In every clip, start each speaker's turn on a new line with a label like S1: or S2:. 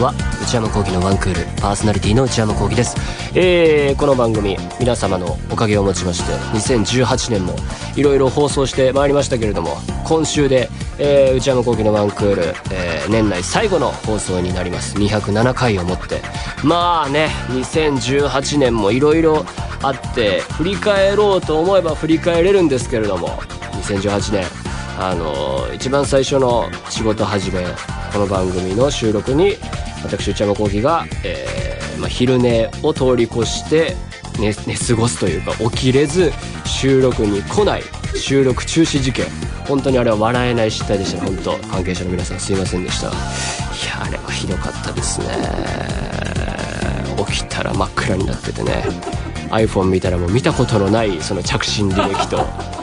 S1: は内山聖輝のワンクールパーソナリティの内山聖輝です、えー、この番組皆様のおかげをもちまして2018年もいろいろ放送してまいりましたけれども今週で、えー、内山聖輝のワンクール、えー、年内最後の放送になります。207回をもって。まあね2018年もいろいろあって振り返ろうと思えば振り返れるんですけれども2018年あの一番最初の仕事始めこの番組の収録に私内山聖輝が、えーまあ、昼寝を通り越して寝寝過ごすというか起きれず収録に来ない収録中止事件。本当にあれは笑えない失態でした本当関係者の皆さんすいませんでした。いやあれはひどかったですね。起きたら真っ暗になっててね。iPhone 見たらもう見たことのないその着信履歴と。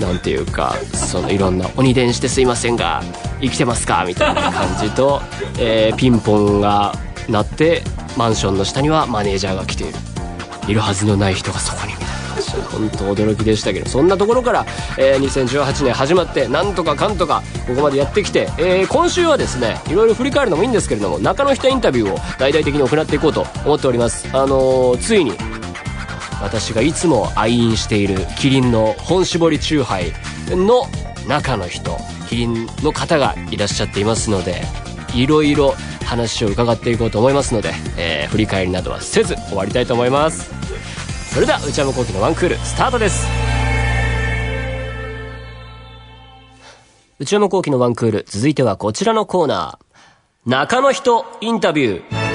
S1: なんていうかそのいろんな「鬼電してすいませんが生きてますか?」みたいな感じと、えーピンポンが鳴ってマンションの下にはマネージャーが来ている。いるはずのない人がそこに。みたいな感じで本当驚きでしたけどそんなところから、えー2018年始まってなんとかかんとかここまでやってきて、えー今週はですねいろいろ振り返るのもいいんですけれども中の人インタビューを大々的に行っていこうと思っております。あのーついに私がいつも愛飲しているキリンの本搾りチューハイの中の人キリンの方がいらっしゃっていますのでいろいろ話を伺っていこうと思いますので、えー振り返りなどはせず終わりたいと思います。それでは内山昂輝のワンクールスタートです。内山昂輝のワンクール続いてはこちらのコーナー。中の人インタビュー。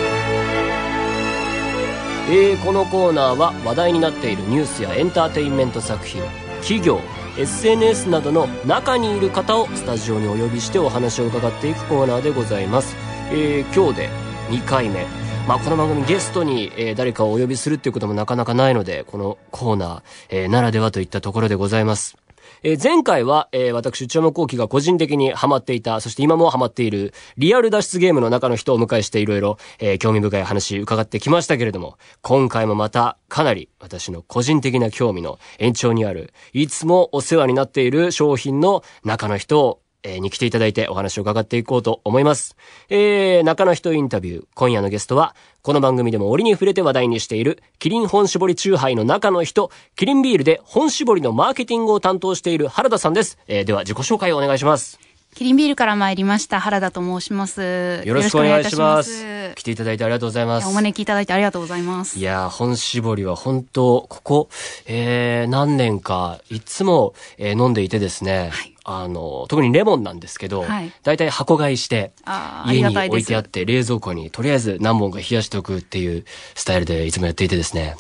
S1: えーこのコーナーは話題になっているニュースやエンターテインメント作品企業 SNS などの中にいる方をスタジオにお呼びしてお話を伺っていくコーナーでございます、えー今日で2回目。まあ、この番組ゲストに、えー誰かをお呼びするっていうこともなかなかないのでこのコーナー、えーならではといったところでございます。えー前回は、えー私、内山幸輝が個人的にハマっていた、そして今もハマっている、リアル脱出ゲームの中の人をお迎えしていろいろ、えー興味深い話伺ってきましたけれども、今回もまた、かなり私の個人的な興味の延長にある、いつもお世話になっている商品の中の人を、えに来ていただいてお話を伺っていこうと思います。えー、中の人インタビュー。今夜のゲストは、この番組でも折に触れて話題にしている、キリン本絞りチューハイの中の人、キリンビールで本絞りのマーケティングを担当している原田さんです。えー、では自己紹介をお願いします。
S2: キリンビールから参りました原田と申します。
S1: よろしくお願いします。
S2: よろしくお願いいたし
S1: 来ていただいてありがとうございま
S2: ます
S1: す。
S2: お招きいただいてありがとうございます。
S1: いやー、本搾りは本当、ここ、えー、何年か、いつも、えー飲んでいてですね、
S2: はい
S1: あの、特にレモンなんですけど、
S2: はい
S1: 大体箱買いして家に置いてあって、冷蔵庫にとりあえず何本か冷やしておくっていうスタイルでいつもやっていてですね、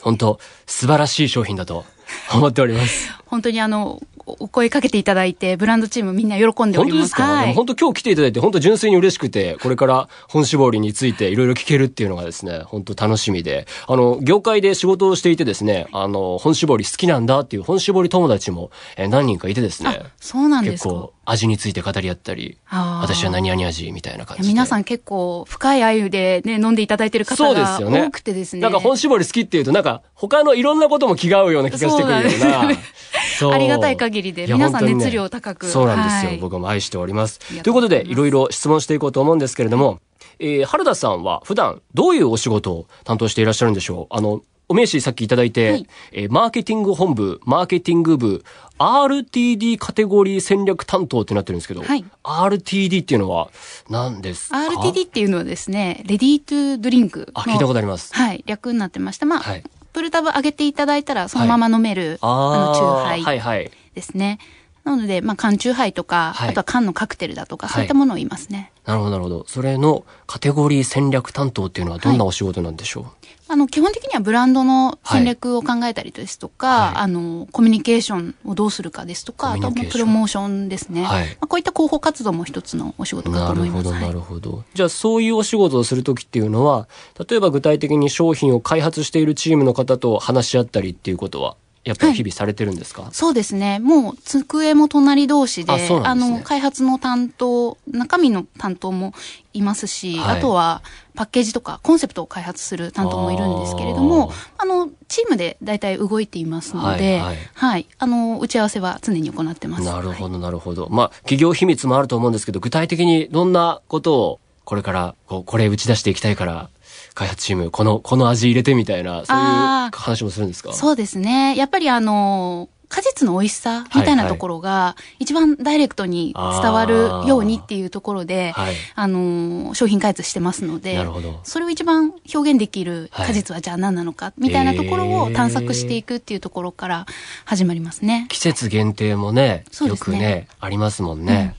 S1: 本当素晴らしい商品だと思っております。
S2: 本当にあの、おお声かけていただいて、ブランドチームみんな喜んでおりま。
S1: 本当ですすか、
S2: はい。
S1: 本当今日来ていただいて本当純粋に嬉しくて、これから本搾りについていろいろ聞けるっていうのがですね、本当楽しみで、あの、業界で仕事をしていてですね、あの、本搾り好きなんだっていう本搾り友達もえー何人かいてですね
S2: あ、そうなんですか。
S1: 結構味について語り合ったり、私は何々味みたいな感じで。
S2: 皆さん結構深い愛でね、飲んでいただいてる方が。多くてですね。
S1: なんか本搾り好きっていうと、なんか他のいろんなことも気が合うような気がしてくるよう
S2: そうな
S1: う。
S2: ありがたい限りで皆さん熱量高く。
S1: そうなんですよ。
S2: はい。
S1: 僕も愛しております。ということで、
S2: い
S1: ろいろ質問していこうと思うんですけれども、えー、原田さんは普段どういうお仕事を担当していらっしゃるんでしょう？あの、お名刺さっきいただいて、
S2: はい
S1: えーマーケティング本部、マーケティング部、RTD カテゴリー戦略担当ってなってるんですけど、
S2: はい
S1: RTD っていうのは何ですか
S2: ？RTD っていうのはですね、レディートゥドリンクの。
S1: あ、聞いたことあります。
S2: はい、略になってまして、まあ、
S1: はい
S2: プルタブ上げていただいたら、そのまま飲める、あの、チューハイ
S1: はいはい。
S2: ですね。なので、まあ、缶チューハイとか、
S1: はい
S2: あとは缶のカクテルだとか、
S1: はい
S2: そういったものを言いますね。
S1: なるほど、なるほど。それのカテゴリー戦略担当っていうのはどんなお仕事なんでしょう、
S2: あの、基本的にはブランドの戦略を考えたりですとか、
S1: はい
S2: あの、コミュニケーションをどうするかですとか、あとプロモーションですね。
S1: はい
S2: まあ、こういった広報活動も一つのお仕事かと
S1: な
S2: 思います。
S1: るほど、
S2: はい
S1: なるほど。じゃあ、そういうお仕事をするときっていうのは、例えば具体的に商品を開発しているチームの方と話し合ったりっていうことは、やっぱり日々されてるんですか、
S2: そうですね。もう、机も隣同士で、
S1: あね。
S2: の、開発の担当、中身の担当もいますし、
S1: はい。
S2: あとは、パッケージとか、コンセプトを開発する担当もいるんですけれども、あの、チームで大体動いていますので、
S1: は
S2: はいい、
S1: はい。
S2: あの、打ち合わせは常に行ってます。
S1: なるほど、なるほど。まあ、企業秘密もあると思うんですけど、具体的にどんなことをこれからこうこれ打ち出していきたいから開発チームこのこの味入れてみたいなそういう話もするんですか？
S2: そうですね。やっぱりあの、果実の美味しさみたいなところが、一番ダイレクトに伝わるようにっていうところで、
S1: はい。
S2: あの、商品開発してますので
S1: なるほど、
S2: それを一番表現できる
S1: はい。
S2: 果実はじゃあ何なのか、みたいなところを探索していくっていうところから始まりますね。
S1: 季節限定もねよ
S2: そうですね。
S1: くねありますもんね、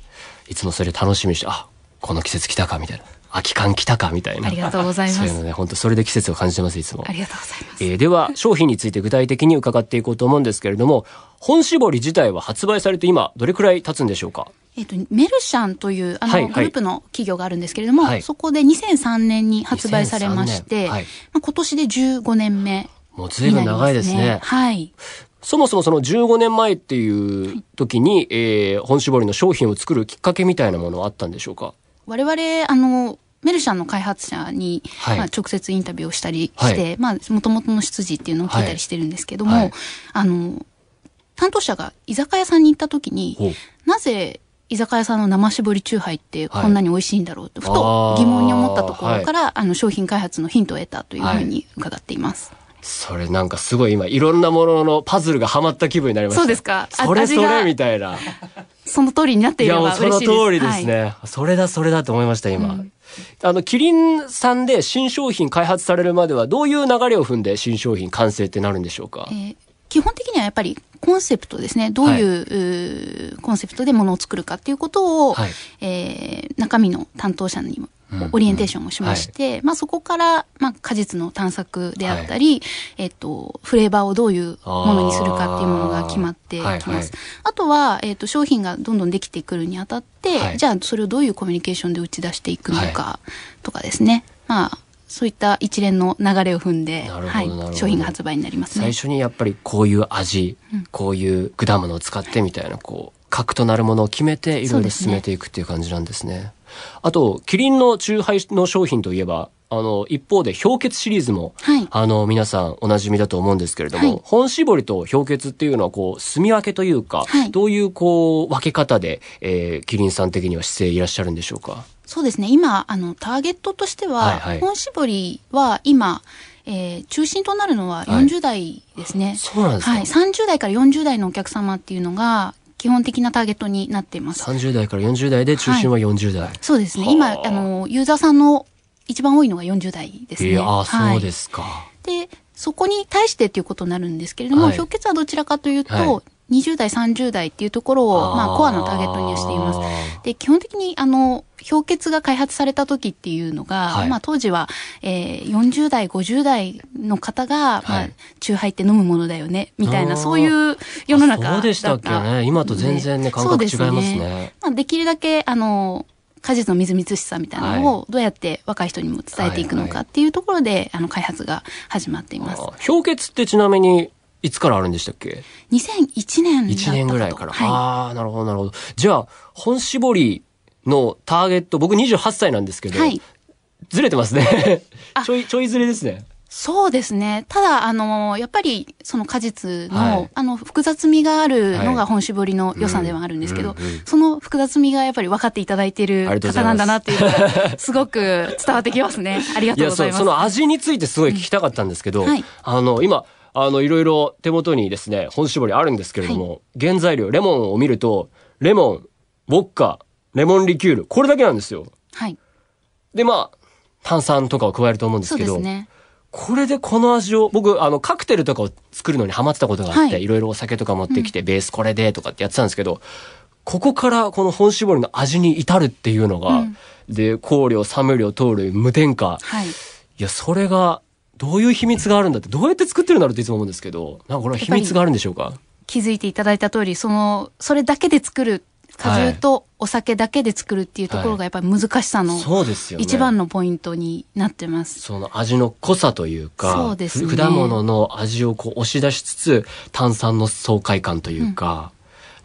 S1: いつもそれ楽しみにしてあこの季節来たかみたいな秋感来たかみたいな。
S2: ありがとうございます。
S1: そういうのね本当それで季節を感じてますいつも。
S2: ありがとうございます。
S1: えーでは商品について具体的に伺っていこうと思うんですけれども本搾り自体は発売されて今どれくらい経つんでしょうか？
S2: えっと、メルシャンというあの、
S1: はいはい。
S2: グループの企業があるんですけれども、
S1: はい。
S2: そこで2003年に発売されまし
S1: 2003
S2: て、
S1: 年はい。
S2: まあ、今年で15年目
S1: もう随分長いですね。
S2: すはい。
S1: そもそもその15年前っていう時に、えー本搾りの商品を作るきっかけみたいなものはあったんでしょうか？
S2: 我々、あの、メルシャンの開発者に、
S1: はい。
S2: まあ、直接インタビューをしたりして、
S1: はい
S2: まあ、元々の出自っていうのを聞いたりしてるんですけども、
S1: はい。はい。
S2: あの、担当者が居酒屋さんに行った時になぜ居酒屋さんの生搾りチューハイって
S1: はい。
S2: こんなに美味しいんだろうと、ふ
S1: あ
S2: と
S1: ー
S2: 疑問に思ったところから、あの、商品開発のヒントを得たというふうに伺っています。
S1: それなんかすごい今いろんなもののパズルがはまった気分になりました。
S2: そうですか。あ
S1: それそれみたいな。
S2: その通りになっていれ
S1: いやもうその
S2: ば嬉しいです。
S1: 通りですね、
S2: はい。
S1: それだそれだと思いました今、
S2: うん。
S1: あのキリンさんで新商品開発されるまではどういう流れを踏んで新商品完成ってなるんでしょうか？
S2: えー基本的にはやっぱりコンセプトですね。どういう,うー、コンセプトでものを作るかっていうことを、
S1: はい。
S2: えー中身の担当者にも
S1: うん
S2: オリエンテーションをしまして、まあそこから、まあ果実の探索であったり、えっと、フレーバーをどういうものにするかっていうものが決まってきます。
S1: あ
S2: とは、えっと、商品がどんどんできてくるにあたって、
S1: はい。
S2: じゃあそれをどういうコミュニケーションで打ち出していくのかとかですね。まあ、そういった一連の流れを踏んで、はい商品が発売になりますね。
S1: 最。初にやっぱりこういう味、こういう果物を使ってみたいなこう核となるものを決めていろいろ進めていくっていう感じなんですね。あとキリンの酎ハイの商品といえばあの一方で氷結シリーズも、
S2: はい。
S1: あの皆さんおなじみだと思うんですけれども、
S2: はい。
S1: 本搾りと氷結っていうのはこう住み分けというか、
S2: はい。
S1: どういうこう分け方で、えーキリンさん的には姿勢いらっしゃるんでしょうか？
S2: そうですね。今、あの、ターゲットとしては、
S1: はいはい。
S2: 本搾りは今、えー中心となるのは
S1: はい。
S2: 40代ですね。
S1: そうなんですか、
S2: はい。30代から40代のお客様っていうのが、基本的なターゲットになっています。
S1: 30代から40代で中心は40代。
S2: そうですね。
S1: は
S2: 今、
S1: あ
S2: あの、ユーザーさんの一番多いのが40代ですね。
S1: えーあそうですか。
S2: で、そこに対してっていうことになるんですけれども、
S1: はい
S2: 氷結はどちらかというと、
S1: はい
S2: 20代、30代っていうところを、まあ、コアのターゲットにはしています。で、基本的に、あの、氷結が開発された時っていうのが、
S1: はい
S2: まあ、当時は、えー、40代、50代の方が、まあ
S1: はい、
S2: チューハイって飲むものだよね、みたいな、そういう世の中だった
S1: そうでしたっけね。今と全然ね、感覚違います
S2: そうです
S1: ね。
S2: まあ、できるだけ、あの、果実のみずみずしさみたいなのをどうやって若い人にも伝えていくの
S1: はいはい
S2: かっていうところで、あの、開発が始まっています。
S1: 氷結ってちなみに、いつからあるんでしたっけ
S2: ？2001年だったかと
S1: ?1 年ぐらいから。
S2: はい。
S1: ああ、なるほど、なるほど。じゃあ、本搾りのターゲット、僕28歳なんですけど、
S2: はい。
S1: ずれてますね
S2: あ。
S1: ちょい、ちょいずれですね。
S2: そうですね。ただ、あの、やっぱり、その果実の、
S1: はい
S2: あの、複雑味があるの
S1: はい
S2: が本搾りの良さではあるんですけど、
S1: うんうんうん
S2: その複雑味がやっぱり分かっていただいている方なんだなっていうのが、すごく伝わってきますね。ありがとうございます。
S1: その味についてすごい聞きたかったんですけど、
S2: うんはい
S1: あの、今、あの、いろいろ手元にですね、本搾りあるんですけれども、原材料、レモンを見ると、レモン、ウォッカ、レモンリキュール、これだけなんですよ。
S2: はい。
S1: で、まあ、炭酸とかを加えると思うんです
S2: そう
S1: けど、
S2: ですね。
S1: これでこの味を、僕、あの、カクテルとかを作るのにハマってたことがあって、
S2: はい
S1: いろいろお酒とか持ってきて、ベースこれでとかってやってたんですけど、ここからこの本搾りの味に至るっていうのが、
S2: うん
S1: で、香料、サム料、糖類、無添加。
S2: はい。
S1: いや、それが、どういう秘密があるんだって、どうやって作ってるんだろうっていつも思うんですけど、なんかこれは秘密があるんでしょうか？
S2: 気づいていただいた通り、その、それだけで作る、果汁とお酒だけで作るっていうところがやっぱり難しさの
S1: そうですよね。
S2: 一番のポイントになってます。
S1: その味の濃さというか、
S2: そうですね
S1: ふ果物の味をこう押し出しつつ、炭酸の爽快感というか、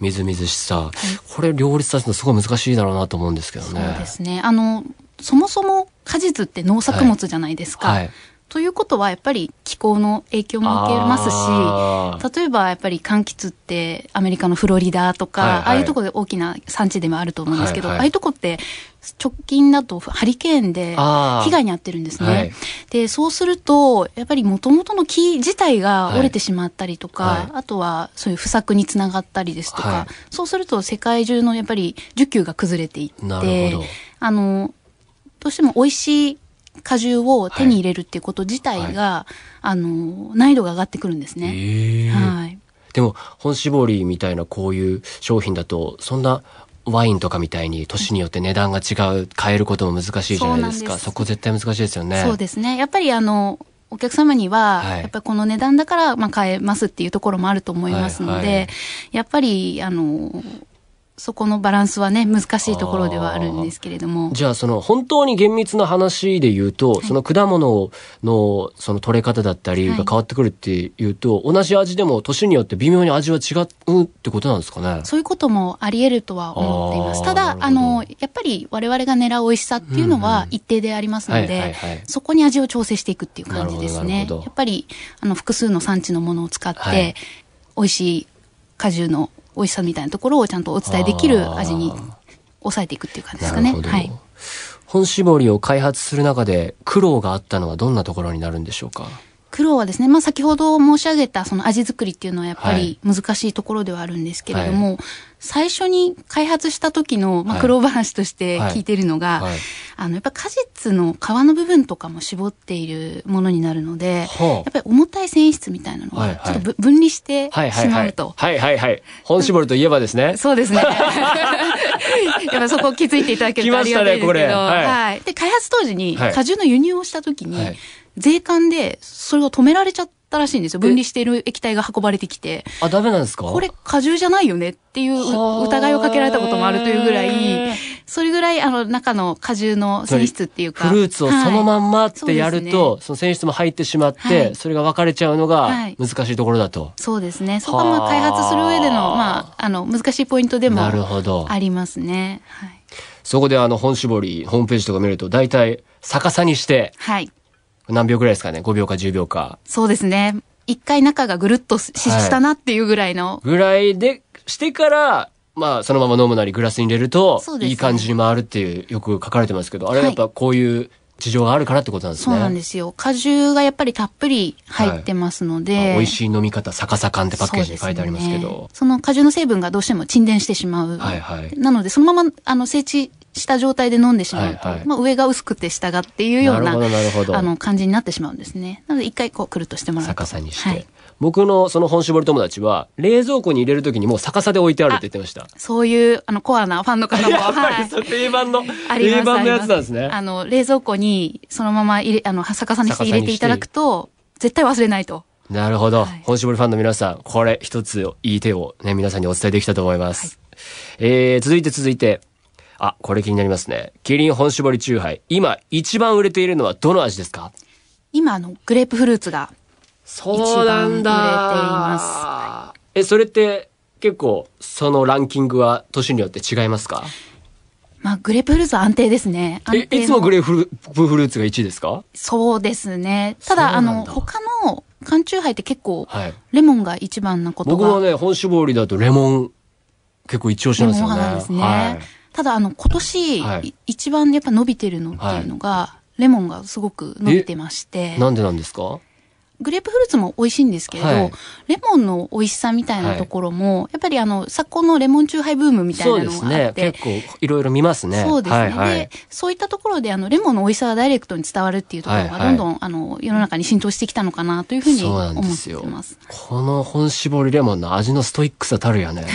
S1: みずみずしさ、これ両立させるのすごい難しいだろうなと思うんですけどね。
S2: そうですね。あの、そもそも果実って農作物じゃないですか。
S1: はい。
S2: ということはやっぱり気候の影響も受けますし例えばやっぱり柑橘ってアメリカのフロリダとか、
S1: はいはい。
S2: ああいうところで大きな産地でもあると思うんですけど、
S1: はいはい。
S2: ああいうとこって直近だとハリケーンで被害に遭ってるんですね。
S1: はい。
S2: で、そうすると、やっぱり元々の木自体が折れてしまったりとか、
S1: はい。
S2: あとはそういう不作につながったりですとか、
S1: はい。
S2: そうすると世界中のやっぱり需給が崩れていって、あの、どうしても美味しい果汁を手に入れるっていうこと自体が、あの、難易度が上がってくるんですね。
S1: ええ。
S2: はい。
S1: でも本搾りみたいなこういう商品だとそんなワインとかみたいに年によって値段が違う変えることも難しいじゃないですか。
S2: そ
S1: こ絶対難しいですよね。
S2: そうですね。やっぱりあの、お客様には、
S1: はい。
S2: やっぱりこの値段だから、まあ、買えますっていうところもあると思いますので、
S1: はいはい。
S2: やっぱり、あの、そこのバランスはね、難しいところではあるんですけれども。
S1: じゃあその本当に厳密な話で言うと、その果物のその取れ方だったりが
S2: はい。
S1: 変わってくるっていうと、同じ味でも年によって微妙に味は違うってことなんですかね。
S2: そういうこともあり得るとは思っています。ただ、あの、やっぱり我々が狙う美味しさっていうのは一定でありますの
S1: はいはい
S2: で
S1: はい、
S2: そこに味を調整していくっていう感じですね。やっぱり、あの、複数の産地のものを使って、
S1: はい。
S2: 美味しい果汁の美味しさみたいなところをちゃんとお伝えできる味に抑えていくっていう感じですかね。はい。
S1: 本搾りを開発する中で苦労があったのはどんなところになるんでしょうか？
S2: 苦労はですね、まあ先ほど申し上げたその味作りっていうのはやっぱ
S1: はい。
S2: り難しいところではあるんですけれども、最初に開発した時の、まあ、苦労話として聞いているのが、
S1: はい
S2: あの、やっぱ果実の皮の部分とかも絞っているものになるので、
S1: はあ
S2: やっぱり重たい繊維質みたいなの
S1: はいはい
S2: がちょっとぶ分離して
S1: はいはいはい
S2: しまうと。。
S1: はいはいはい。本搾りといえばですね。
S2: そうですね。やっぱそこを気づいていただけるとありがたいですけど。
S1: ねはい
S2: はい。で、開発当時に
S1: はい
S2: 果汁の輸入をした時に、
S1: はい
S2: 税関でそれを止められちゃったらしいんですよ。分離している液体が運ばれてきて。
S1: あ、ダメなんですか？
S2: これ果汁じゃないよねっていう
S1: はあ
S2: 疑いをかけられたこともあるというぐらい、それぐらいあの中の果汁の繊維質っていうか。
S1: フルーツをそのまんまってやる
S2: はい
S1: と、その繊維質も入ってしまって、
S2: はい
S1: それが分かれちゃうのが
S2: はい
S1: 難しいところだと。
S2: そうですね。そこはまあ開発する上での、まあ、あの、難しいポイントでもありますね。はい。
S1: そこであの本搾り、ホームページとか見ると、大体逆さにして、
S2: はい。
S1: 何秒ぐらいですかね ?5 秒か10秒か。
S2: そうですね。一回中がぐるっとし
S1: はい
S2: したなっていうぐらいの、
S1: ぐらいで、してから、まあ、そのまま飲むなりグラスに入れるといい感じに回るっていう、よく書かれてますけど、あれはやっぱこういう事情があるからってことなんですね。
S2: そうなんですよ。果汁がやっぱりたっぷり入ってますので。
S1: あ美味しい飲み方、逆さ感ってパッケージに書いてありますけど。
S2: ですねその果汁の成分がどうしても沈殿してしまう。
S1: はいはい
S2: なので、そのまま、あの、整地した状態で飲んでしまうと、
S1: はいはい
S2: まあ、上が薄くて下がっていうような、あの、感じになってしまうんですね。なので、一回こう、くるっとしてもらうと。
S1: 逆さにして。
S2: はい。
S1: 僕のその本搾り友達は、冷蔵庫に入れるときにもう逆さで置いてあるって言ってました。
S2: そういう、あの、コアなファンの方も、
S1: やっぱ
S2: はい
S1: り定番の、定番のやつなんですね。
S2: あの、冷蔵庫にそのまま入れ、あの、逆さにして入れていただくと、絶対忘れないと。
S1: なるほど。
S2: はい
S1: 本搾りファンの皆さん、これ一ついい手をね、皆さんにお伝えできたと思います。えー、続いて続いて。あ、これ気になりますね。キリン本搾りチューハイ。今、一番売れているのはどの味ですか？
S2: 今、あの、グレープフルーツが、
S1: そうなんだ。
S2: 売れていま
S1: え、それって、結構、そのランキングは年によって違いますか？
S2: まあ、グレープフルーツは安定ですね。
S1: え
S2: 安、定の
S1: いつもグレープフルーツが1位ですか？
S2: そうですね。ただ、あの、他の缶チューハイって結構、
S1: はい。
S2: レモンが一番なことが。
S1: 僕もね、本搾りだとレモン、結構一押し
S2: レモン
S1: なんですよね。
S2: 派なんですね。
S1: はい。
S2: ただ、あの、今年、
S1: はい
S2: い一番やっぱ伸びてるのっていうのが、レモンがすごく伸びてまして、
S1: なんでなんですか？
S2: グレープフルーツも美味しいんですけれど、
S1: はい
S2: レモンの美味しさみたいなところも、やっぱりあの、昨今のレモンチューハイブームみたい
S1: そう
S2: な
S1: ですね
S2: のがあっ。て、
S1: 結構いろいろ見ますね。
S2: そうですね、
S1: はいはい
S2: で、そういったところで、あの、レモンの美味しさがダイレクトに伝わるっていうところが、
S1: はいはい
S2: どんどん、あの、世の中に浸透してきたのかなというふうに
S1: そうな
S2: 思っ
S1: んですよ
S2: てます。。
S1: この本搾りレモンの味のストイックさたるやね。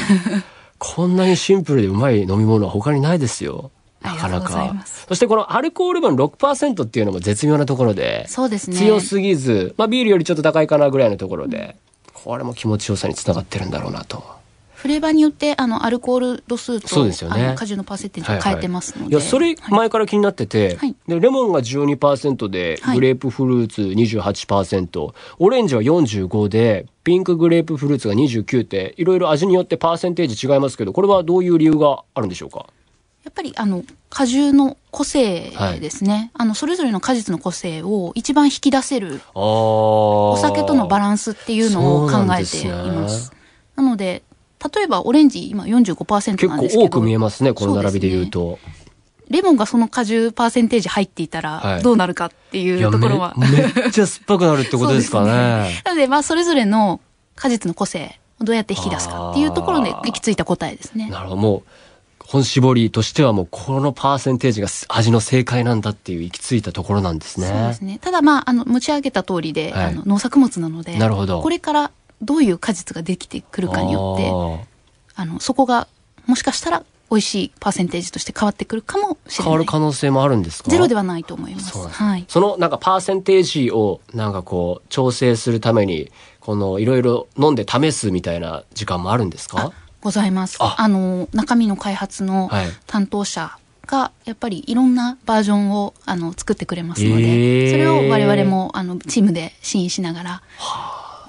S1: こんなにシンプルでうまい飲み物は他にないですよ。なかなか。そしてこのアルコール分6%っていうのも絶妙なところで、
S2: そうですね。
S1: 強すぎず、まあビールよりちょっと高いかなぐらいのところで、これも気持ちよさにつながってるんだろうなと。
S2: フレーバーによって、あの、アルコール度数と、
S1: そうですよね。
S2: 果汁のパーセンテージを変えてますので。
S1: いや、それ前から気になってて、
S2: はい。
S1: で、レモンが12%で、
S2: はい。
S1: グレープフルーツ28%、オレンジは45で、ピンクグレープフルーツが29って、いろいろ味によってパーセンテージ違いますけど、これはどういう理由があるんでしょうか？
S2: やっぱりあの果汁の個性ですね、あのそれぞれの果実の個性を一番引き出せるお
S1: お
S2: 酒とのバランスっていうのを考えてい
S1: そうなすす
S2: なので例えばオレンジ今45%
S1: 結
S2: なんですけど。
S1: 構多く見えますね、この並びで言うと。
S2: レモンがその果汁パーセンテージ入っていた
S1: はい。
S2: らどうなるかってい
S1: いうや
S2: ところは、
S1: めめっちゃ酸っぱくなるってことですか
S2: そう
S1: ね。
S2: なのでまあそれぞれの果実の個性をどうやって引き出すかっていうところで行き着いた答えですね。
S1: なるほど、もう、本搾りとしてはもうこのパーセンテージが味の正解なんだっていう行き着いたところなんですね。
S2: そうですね。ただまあ、あの、持ち上げた通りで、
S1: はい。
S2: あの、農作物なので、
S1: なるほど。
S2: これからどういう果実ができてくるかによって、あの、そこが、もしかしたら美味しいパーセンテージとして変わってくるかもしれない。
S1: 変わる可能性もあるんですか？
S2: ゼロではないと思います。はい。
S1: そのなんかパーセンテージをなんかこう調整するためにこのいろいろ飲んで試すみたいな時間もあるんですか？
S2: ございます。
S1: あ
S2: あの、中身の開発の
S1: はい
S2: 担当者が、やっぱりいろんなバージョンを、あの、作ってくれますの
S1: へー
S2: で、それを我々も、あの、チームで試飲しながら、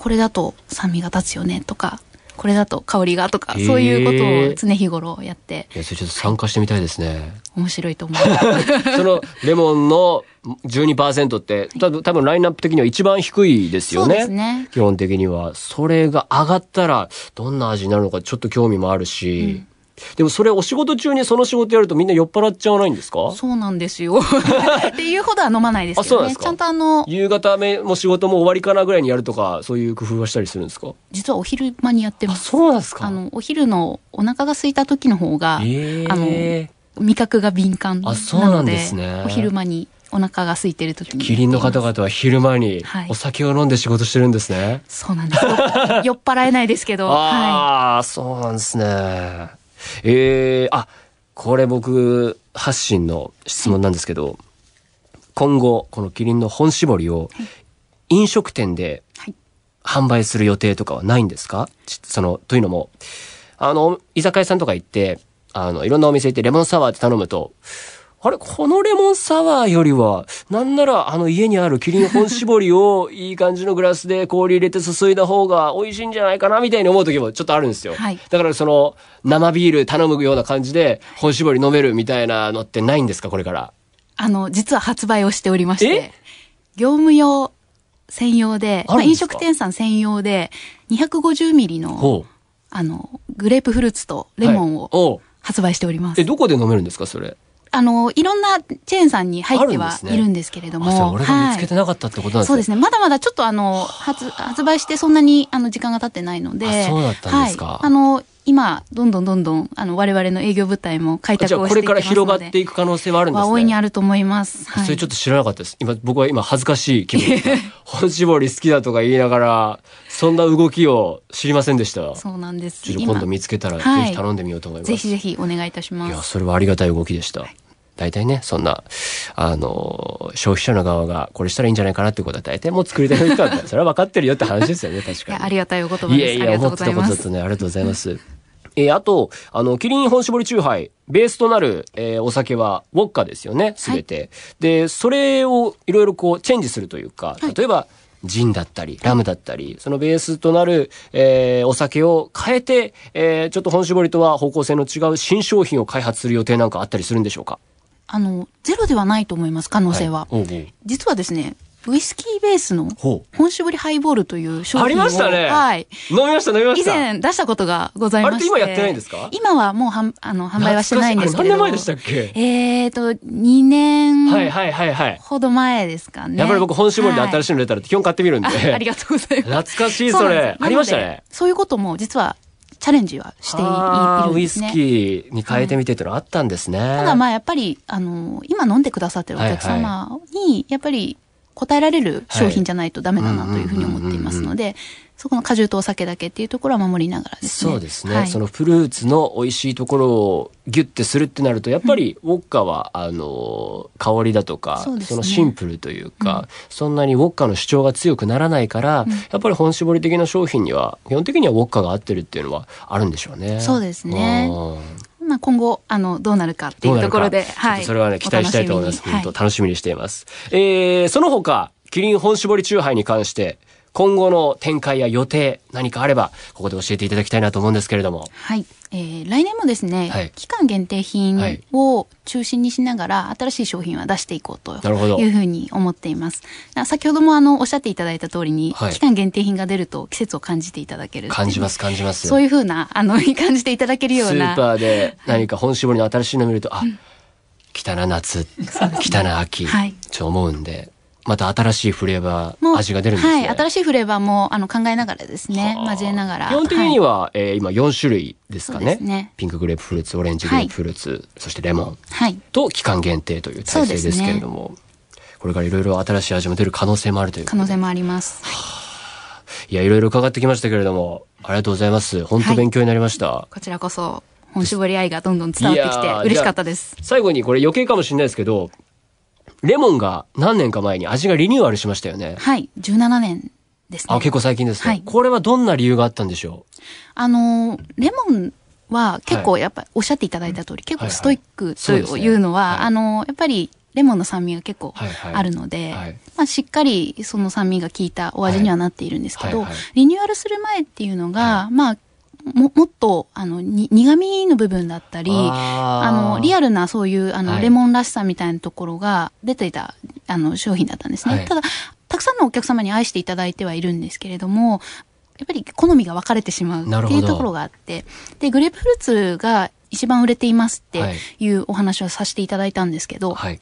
S2: これだと酸味が立つよねとか、これだと香りがとか、そういうことを常日頃やって、
S1: いやそれちょっと参加してみたいですね。
S2: 面白いと思います。
S1: そのレモンの12%って多分多分ラインナップ的には一番低いですよね。
S2: ね
S1: 基本的には。それが上がったらどんな味になるのかちょっと興味もあるし。でもそれお仕事中にその仕事やるとみんな酔っ払っちゃわないんですか？
S2: そうなんですよ。っていうほどは飲まないですけどね。ちゃんとあの、
S1: 夕方目も仕事も終わりかなぐらいにやるとか、そういう工夫はしたりするんですか？
S2: 実はお昼間にやってます。
S1: そうなんですか
S2: あの、お昼のお腹が空いた時の方が、
S1: ええ
S2: あの、味覚が敏感なので、
S1: あそうなんですね
S2: お昼間にお腹が空いてる時に。
S1: キリンの方々は昼間に
S2: はい
S1: お酒を飲んで仕事してるんですね。
S2: そうなんです。酔っ払えないですけど、は
S1: ああ、そうなんですね。ええあ、これ僕発信の質問なんですけど、今後このキリンの本搾りを飲食店で。販売する予定とかはないんですか？ちその、というのも、あの、居酒屋さんとか行って、あの、いろんなお店行ってレモンサワーって頼むと、あれこのレモンサワーよりは、なんならあの家にあるキリン本搾りを いい感じのグラスで氷入れて注いだ方が美味しいんじゃないかなみたいに思う時もちょっとあるんですよ。
S2: はい
S1: だからその生ビール頼むような感じで本搾り飲めるみたいなのってないんですかこれから？
S2: あの、実は発売をしておりまし
S1: え？
S2: て、業務用専用で、まあ、飲
S1: あるんですか？
S2: 食店さん専用で、250ミリの。あの、グレープフルーツとレモンを発売しております。
S1: え、どこで飲めるんですかそれ？
S2: あの、いろんなチェーンさんに入ってはいるんですけれども。
S1: あ、それ俺が見つけて
S2: はい
S1: なかったってことなんですね。
S2: そうですね。まだまだちょっとあの、発、発売してそんなにあの、時間が経ってないので。
S1: あそうだったんですか
S2: はい。あの、今、どんどんどんどん、あの、我々の営業部隊も開拓をしていってますので。
S1: から広がっていく可能性はあるんですね。
S2: は大いにあると思います。はい。
S1: それちょっと知らなかったです。今、僕は今恥ずかしい気分。本搾り好きだとか言いながら、そんな動きを知りませんでした。ち
S2: そうなんです。
S1: ょっと今度見つけたら、ぜ
S2: はい
S1: ひ頼んでみようと思います。
S2: ぜひぜひお願いいたしま
S1: いや、
S2: す。
S1: それはありがたい動きでした。大体ね、そんな、あの、消費者の側がこれしたらいいんじゃないかなってことは大体もう作り手の人は、それは分かってるよって話ですよね、確かに。
S2: ありがたいお言葉です。
S1: いやいや、思ってたこ。とだとね、ありがとうございます。えーあと、あの、キリン本搾りチューハイ、ベースとなる、えーお酒は、ウォッカですよね、すべて。で、それをいろいろこう、チェンジするというか、例えば、ジンだったり、ラムだったり、そのベースとなる、えーお酒を変えて、えーちょっと本搾りとは方向性の違う新商品を開発する予定なんかあったりするんでしょうか？
S2: あの、ゼロではないと思います、可能性は。
S1: い。おうおう。
S2: 実はですね、ウイスキーベースの本搾りハイボールという商品を。
S1: ありましたね
S2: はい。
S1: 飲みました、飲みま
S2: 以
S1: した。
S2: 前出したことがございまして。
S1: あれって今やってないんですか？
S2: 今はもうはんあの販売はしてないんですけれど。
S1: 何年前でしたっけ？
S2: えーと、2年
S1: はいはいはいはい。
S2: ほど前ですかね。
S1: やっぱり僕本搾りで新
S2: し
S1: しいの出たら基本買ってみるんで。
S2: あ ありがとうございます。
S1: 懐かしいそれ。ありましたね。
S2: そういうことも実はチャレンジはしていい
S1: あーウイス
S2: いるんですね。
S1: キーに変えてみてっていうのはあったんですね。
S2: ただまあやっぱり、あの、今飲んでくださってるお客様に、やっぱり答えられる商品じゃないとダメだなというふうに思っていますので、そこの果汁とお酒だけっていうところは守りながらですね。
S1: そうですね、
S2: はい。
S1: そのフルーツの美味しいところをギュッてするってなるとやっぱりウォッカは、あの香りだとか
S2: そね。
S1: のシンプルというか、そんなにウォッカの主張が強くならないから、やっぱり本搾り的な商品には基本的にはウォッカが合ってるっていうのはあるんでしょうね。
S2: そうですねあ今後、あの、どうなるかっていうところで、
S1: どうなるかちょっとそれはね、期待したいと思います。本当楽しみにしています。えー、その他、キリン本搾りチューハイに関して、今後の展開や予定、何かあれば、ここで教えていただきたいなと思うんですけれども。
S2: はい。えー、来年もですね、
S1: はい
S2: 期間限定品を中心にしながら、新しい商品は出していこうというふうに思っています。あ先ほどもあの、おっしゃっていただいた通りに、
S1: はい
S2: 期間限定品が出ると季節を感じていただける
S1: 感じます、感じます。
S2: そういうふうな、あの、感じていただけるような。
S1: スーパーで何か本絞りの新しいの見ると、あ、来たな夏、来たな秋、
S2: はい
S1: って思うんで、また新しいフレーバー、味が出るんですね。
S2: はい。新しいフレーバーも、あの、考えながらですね、
S1: はあ
S2: 交えながら。
S1: 基本的に
S2: は
S1: は、えー今4種類ですかね
S2: ですね
S1: ピンクグレープフルーツ、オレンジグレープフルーツ、そしてレモン
S2: い。はい。
S1: と期間限定という体制ですけれども、これからいろいろ新しい味も出る可能性もあるという
S2: 可能性もあります。
S1: いや、いろいろ伺ってきましたけれども、ありがとうございます。本当勉強になりました。
S2: こちらこそ、本絞り愛がどんどん伝わってきて嬉しかったです。
S1: 最後にこれ余計かもしれないですけど、レモンが何年か前に味がリニューアルしましたよね。
S2: はい。17年ですね。
S1: あ、結構最近ですね。
S2: はい。
S1: これはどんな理由があったんでしょ
S2: あのー、レモンは結構やっぱりおっしゃっていただいた通り、結構ストイックというのは、
S1: はい。
S2: あのー、やっぱりレモンの酸味が結構あるので、
S1: はい。
S2: まあしっかりその酸味が効いたお味にはなっているんですけど、
S1: はいはいはい。
S2: リニューアルする前っていうのが、まあ、も、もっと、あの、に苦味の部分だったり、
S1: あ
S2: の、リアルなそういう、あの、
S1: はい。
S2: レモンらしさみたいなところが出ていた、あの、商品だったんですね。
S1: はい。
S2: ただ、たくさんのお客様に愛していただいてはいるんですけれども、やっぱり好みが分かれてしまうっていうところがあって、で、グレープフルーツが一番売れていますって
S1: はい。
S2: いうお話をさせていただいたんですけど、
S1: はい。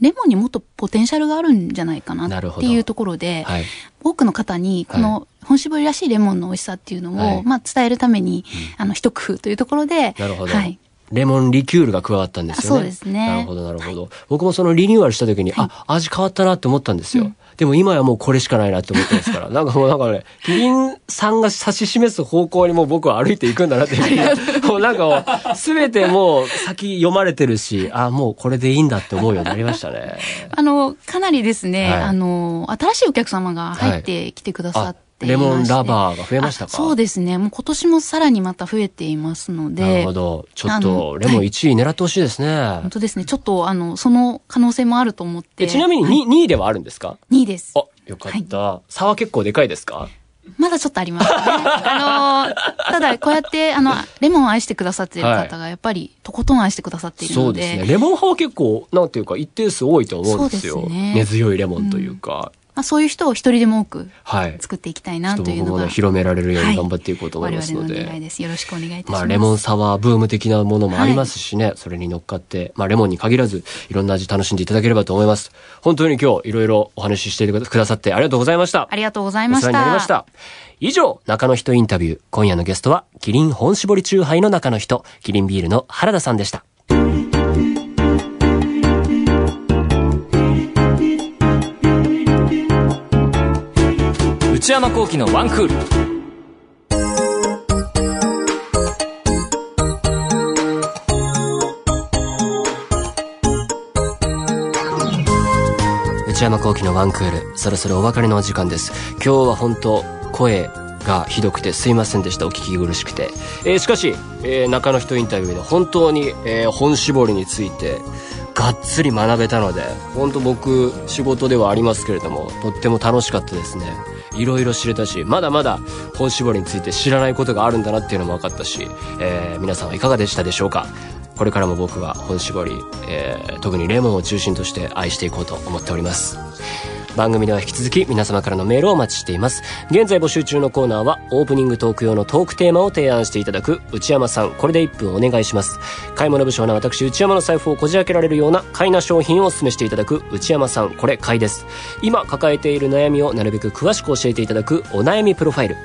S2: レモンにもっとポテンシャルがあるんじゃないかなっていうところで、
S1: はい。
S2: 多くの方にこの本搾りらしいレモンの美味しさっていうのを、
S1: はい
S2: まあ伝えるために、あの一工夫というところで、
S1: なるほど。
S2: はい。
S1: レモンリキュールが加わったんですよね。
S2: そうですね
S1: なるほど、なるほど。僕もそのリニューアルした時に、あ、味変わったなって思ったんですよ。でも今やもうこれしかないなって思ってますから。なんかもうなんかね、キリンさんが指し示す方向にもう僕は歩いていくんだなっていう。もうなんかもう、すべてもう先読まれてるし、あ、もうこれでいいんだって思うようになりましたね。
S2: あの、かなりですね、
S1: はい
S2: あの、新しいお客様が入ってきてくださっていまして、
S1: レモンラバーが増えましたか？
S2: あそうですね。もう今年もさらにまた増えていますので。
S1: なるほど。ちょっ
S2: あ
S1: と、
S2: の
S1: レモン
S2: はい
S1: 1位狙ってほしいですね。
S2: 本当ですね。ちょっと、あの、その可能性もあると思って。
S1: えちなみに 2, 2位ではあるんですか
S2: ？2位です。
S1: あ、よかった。差は結構でかいですか？
S2: まだちょっとありますね。あの、ただ、こうやって、あの、レモンを愛してくださっている方が、やっぱり、とことん愛してくださっているので。
S1: そうですね。レモン派は結構、なんていうか、一定数多いと思うんですよ。
S2: すね
S1: 根強いレモンというか。
S2: まあ、そういう人を一人でも多く
S1: はい。
S2: 作っていきたいなというのが。
S1: 僕もね、広められるように
S2: はい
S1: 頑張っていこうと思いますの
S2: 我々
S1: で。
S2: の願いです。よろしくお願いいたします。
S1: まあ、レモンサワーブーム的なものもありますしね、それに乗っかって、まあ、レモンに限らず、いろんな味楽しんでいただければと思います。本当に今日、いろいろお話ししてくださってありがとうございました。
S2: ありがとうございました。
S1: お世話になりました。以上、中の人インタビュー。今夜のゲストは、キリン本搾りチューハイの中の人、キリンビールの原田さんでした。
S3: 内山幸喜のワンクール
S1: 内山幸喜のワンクール、そろそろお別れのお時間です。今日は本当、声がひどくてすいませんでした。お聞き苦しくて。えーしかし、えー中の人インタビューで本当に、えー本絞りについて、がっつり学べたので、本当僕、仕事ではありますけれども、とっても楽しかったですね。いろいろ知れたし、まだまだ本絞りについて知らないことがあるんだなっていうのも分かったし、えー皆さんはいかがでしたでしょうか？これからも僕は本絞り、えー特にレモンを中心として愛していこうと思っております。番組では引き続き皆様からのメールをお待ちしています。現在募集中のコーナーはオープニングトーク用のトークテーマを提案していただく内山さん、これで1分お願いします。買い物不詳な私内山の財布をこじ開けられるような買いな商品をお勧めしていただく内山さん、これ買いです。今抱えている悩みをなるべく詳しく教えていただくお悩みプロファイル。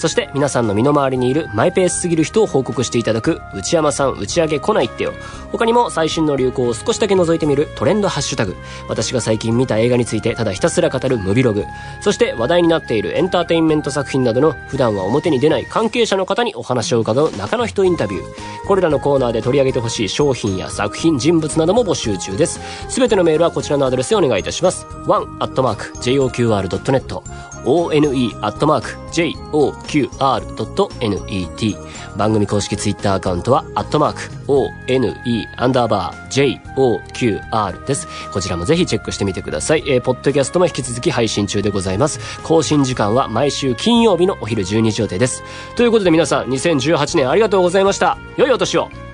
S1: そして皆さんの身の回りにいるマイペースすぎる人を報告していただく内山さん打ち上げ来ないってよ。他にも最新の流行を少しだけ覗いてみるトレンドハッシュタグ。私が最近見た映画についてただひたすら語るムビログ。そして話題になっているエンターテインメント作品などの普段は表に出ない関係者の方にお話を伺う中の人インタビュー。これらのコーナーで取り上げてほしい商品や作品、人物なども募集中です。すべてのメールはこちらのアドレスでお願いいたします。one.joqr.net one.joqr.net OQR.net 番組公式ツイッターアカウントはアットマーク ONE アンダーバー JOQR です。こちらもぜひチェックしてみてください、えー、ポッドキャストも引き続き配信中でございます。更新時間は毎週金曜日のお昼12時予定です。ということで皆さん2018年ありがとうございました。良いお年を。